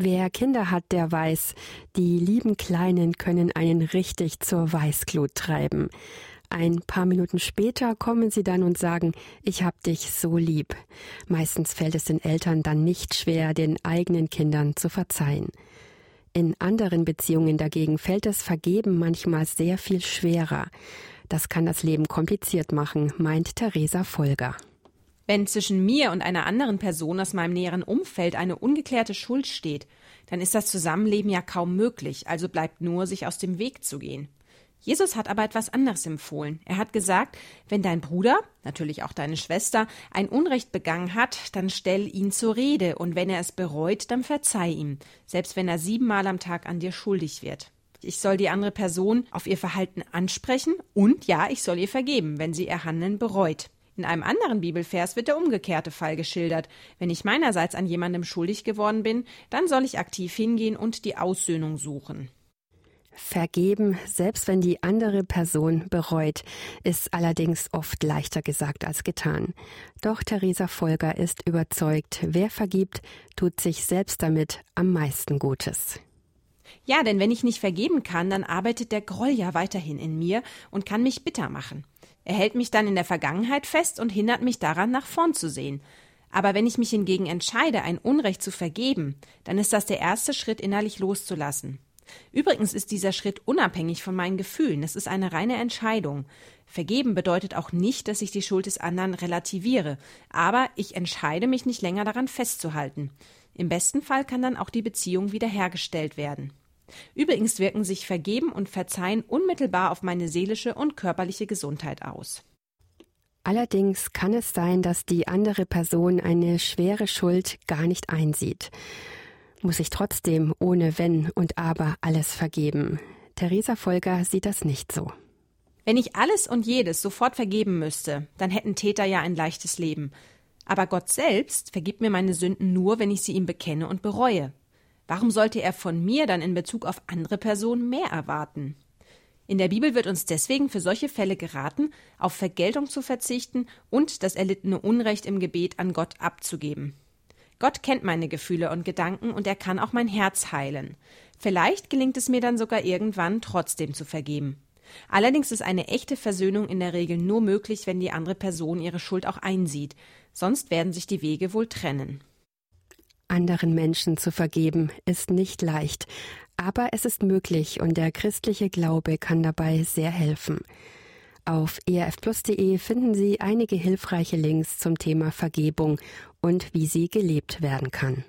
Wer Kinder hat, der weiß, die lieben Kleinen können einen richtig zur Weißglut treiben. Ein paar Minuten später kommen sie dann und sagen, ich hab dich so lieb. Meistens fällt es den Eltern dann nicht schwer, den eigenen Kindern zu verzeihen. In anderen Beziehungen dagegen fällt das Vergeben manchmal sehr viel schwerer. Das kann das Leben kompliziert machen, meint Theresa Folger. Wenn zwischen mir und einer anderen Person aus meinem näheren Umfeld eine ungeklärte Schuld steht, dann ist das Zusammenleben ja kaum möglich, also bleibt nur, sich aus dem Weg zu gehen. Jesus hat aber etwas anderes empfohlen. Er hat gesagt, wenn dein Bruder, natürlich auch deine Schwester, ein Unrecht begangen hat, dann stell ihn zur Rede, und wenn er es bereut, dann verzeih ihm, selbst wenn er siebenmal am Tag an dir schuldig wird. Ich soll die andere Person auf ihr Verhalten ansprechen und ja, ich soll ihr vergeben, wenn sie ihr Handeln bereut. In einem anderen Bibelvers wird der umgekehrte Fall geschildert. Wenn ich meinerseits an jemandem schuldig geworden bin, dann soll ich aktiv hingehen und die Aussöhnung suchen. Vergeben, selbst wenn die andere Person bereut, ist allerdings oft leichter gesagt als getan. Doch Theresa Folger ist überzeugt, wer vergibt, tut sich selbst damit am meisten Gutes. Ja, denn wenn ich nicht vergeben kann, dann arbeitet der Groll ja weiterhin in mir und kann mich bitter machen. Er hält mich dann in der Vergangenheit fest und hindert mich daran, nach vorn zu sehen. Aber wenn ich mich hingegen entscheide, ein Unrecht zu vergeben, dann ist das der erste Schritt, innerlich loszulassen. Übrigens ist dieser Schritt unabhängig von meinen Gefühlen. Es ist eine reine Entscheidung. Vergeben bedeutet auch nicht, dass ich die Schuld des anderen relativiere, aber ich entscheide mich nicht länger daran festzuhalten. Im besten Fall kann dann auch die Beziehung wiederhergestellt werden. Übrigens wirken sich Vergeben und Verzeihen unmittelbar auf meine seelische und körperliche Gesundheit aus. Allerdings kann es sein, dass die andere Person eine schwere Schuld gar nicht einsieht. Muss ich trotzdem ohne Wenn und Aber alles vergeben? Theresa Folger sieht das nicht so. Wenn ich alles und jedes sofort vergeben müsste, dann hätten Täter ja ein leichtes Leben. Aber Gott selbst vergibt mir meine Sünden nur, wenn ich sie ihm bekenne und bereue. Warum sollte er von mir dann in Bezug auf andere Personen mehr erwarten? In der Bibel wird uns deswegen für solche Fälle geraten, auf Vergeltung zu verzichten und das erlittene Unrecht im Gebet an Gott abzugeben. Gott kennt meine Gefühle und Gedanken und er kann auch mein Herz heilen. Vielleicht gelingt es mir dann sogar irgendwann trotzdem zu vergeben. Allerdings ist eine echte Versöhnung in der Regel nur möglich, wenn die andere Person ihre Schuld auch einsieht, sonst werden sich die Wege wohl trennen. Anderen Menschen zu vergeben ist nicht leicht, aber es ist möglich und der christliche Glaube kann dabei sehr helfen. Auf erfplus.de finden Sie einige hilfreiche Links zum Thema Vergebung und wie sie gelebt werden kann.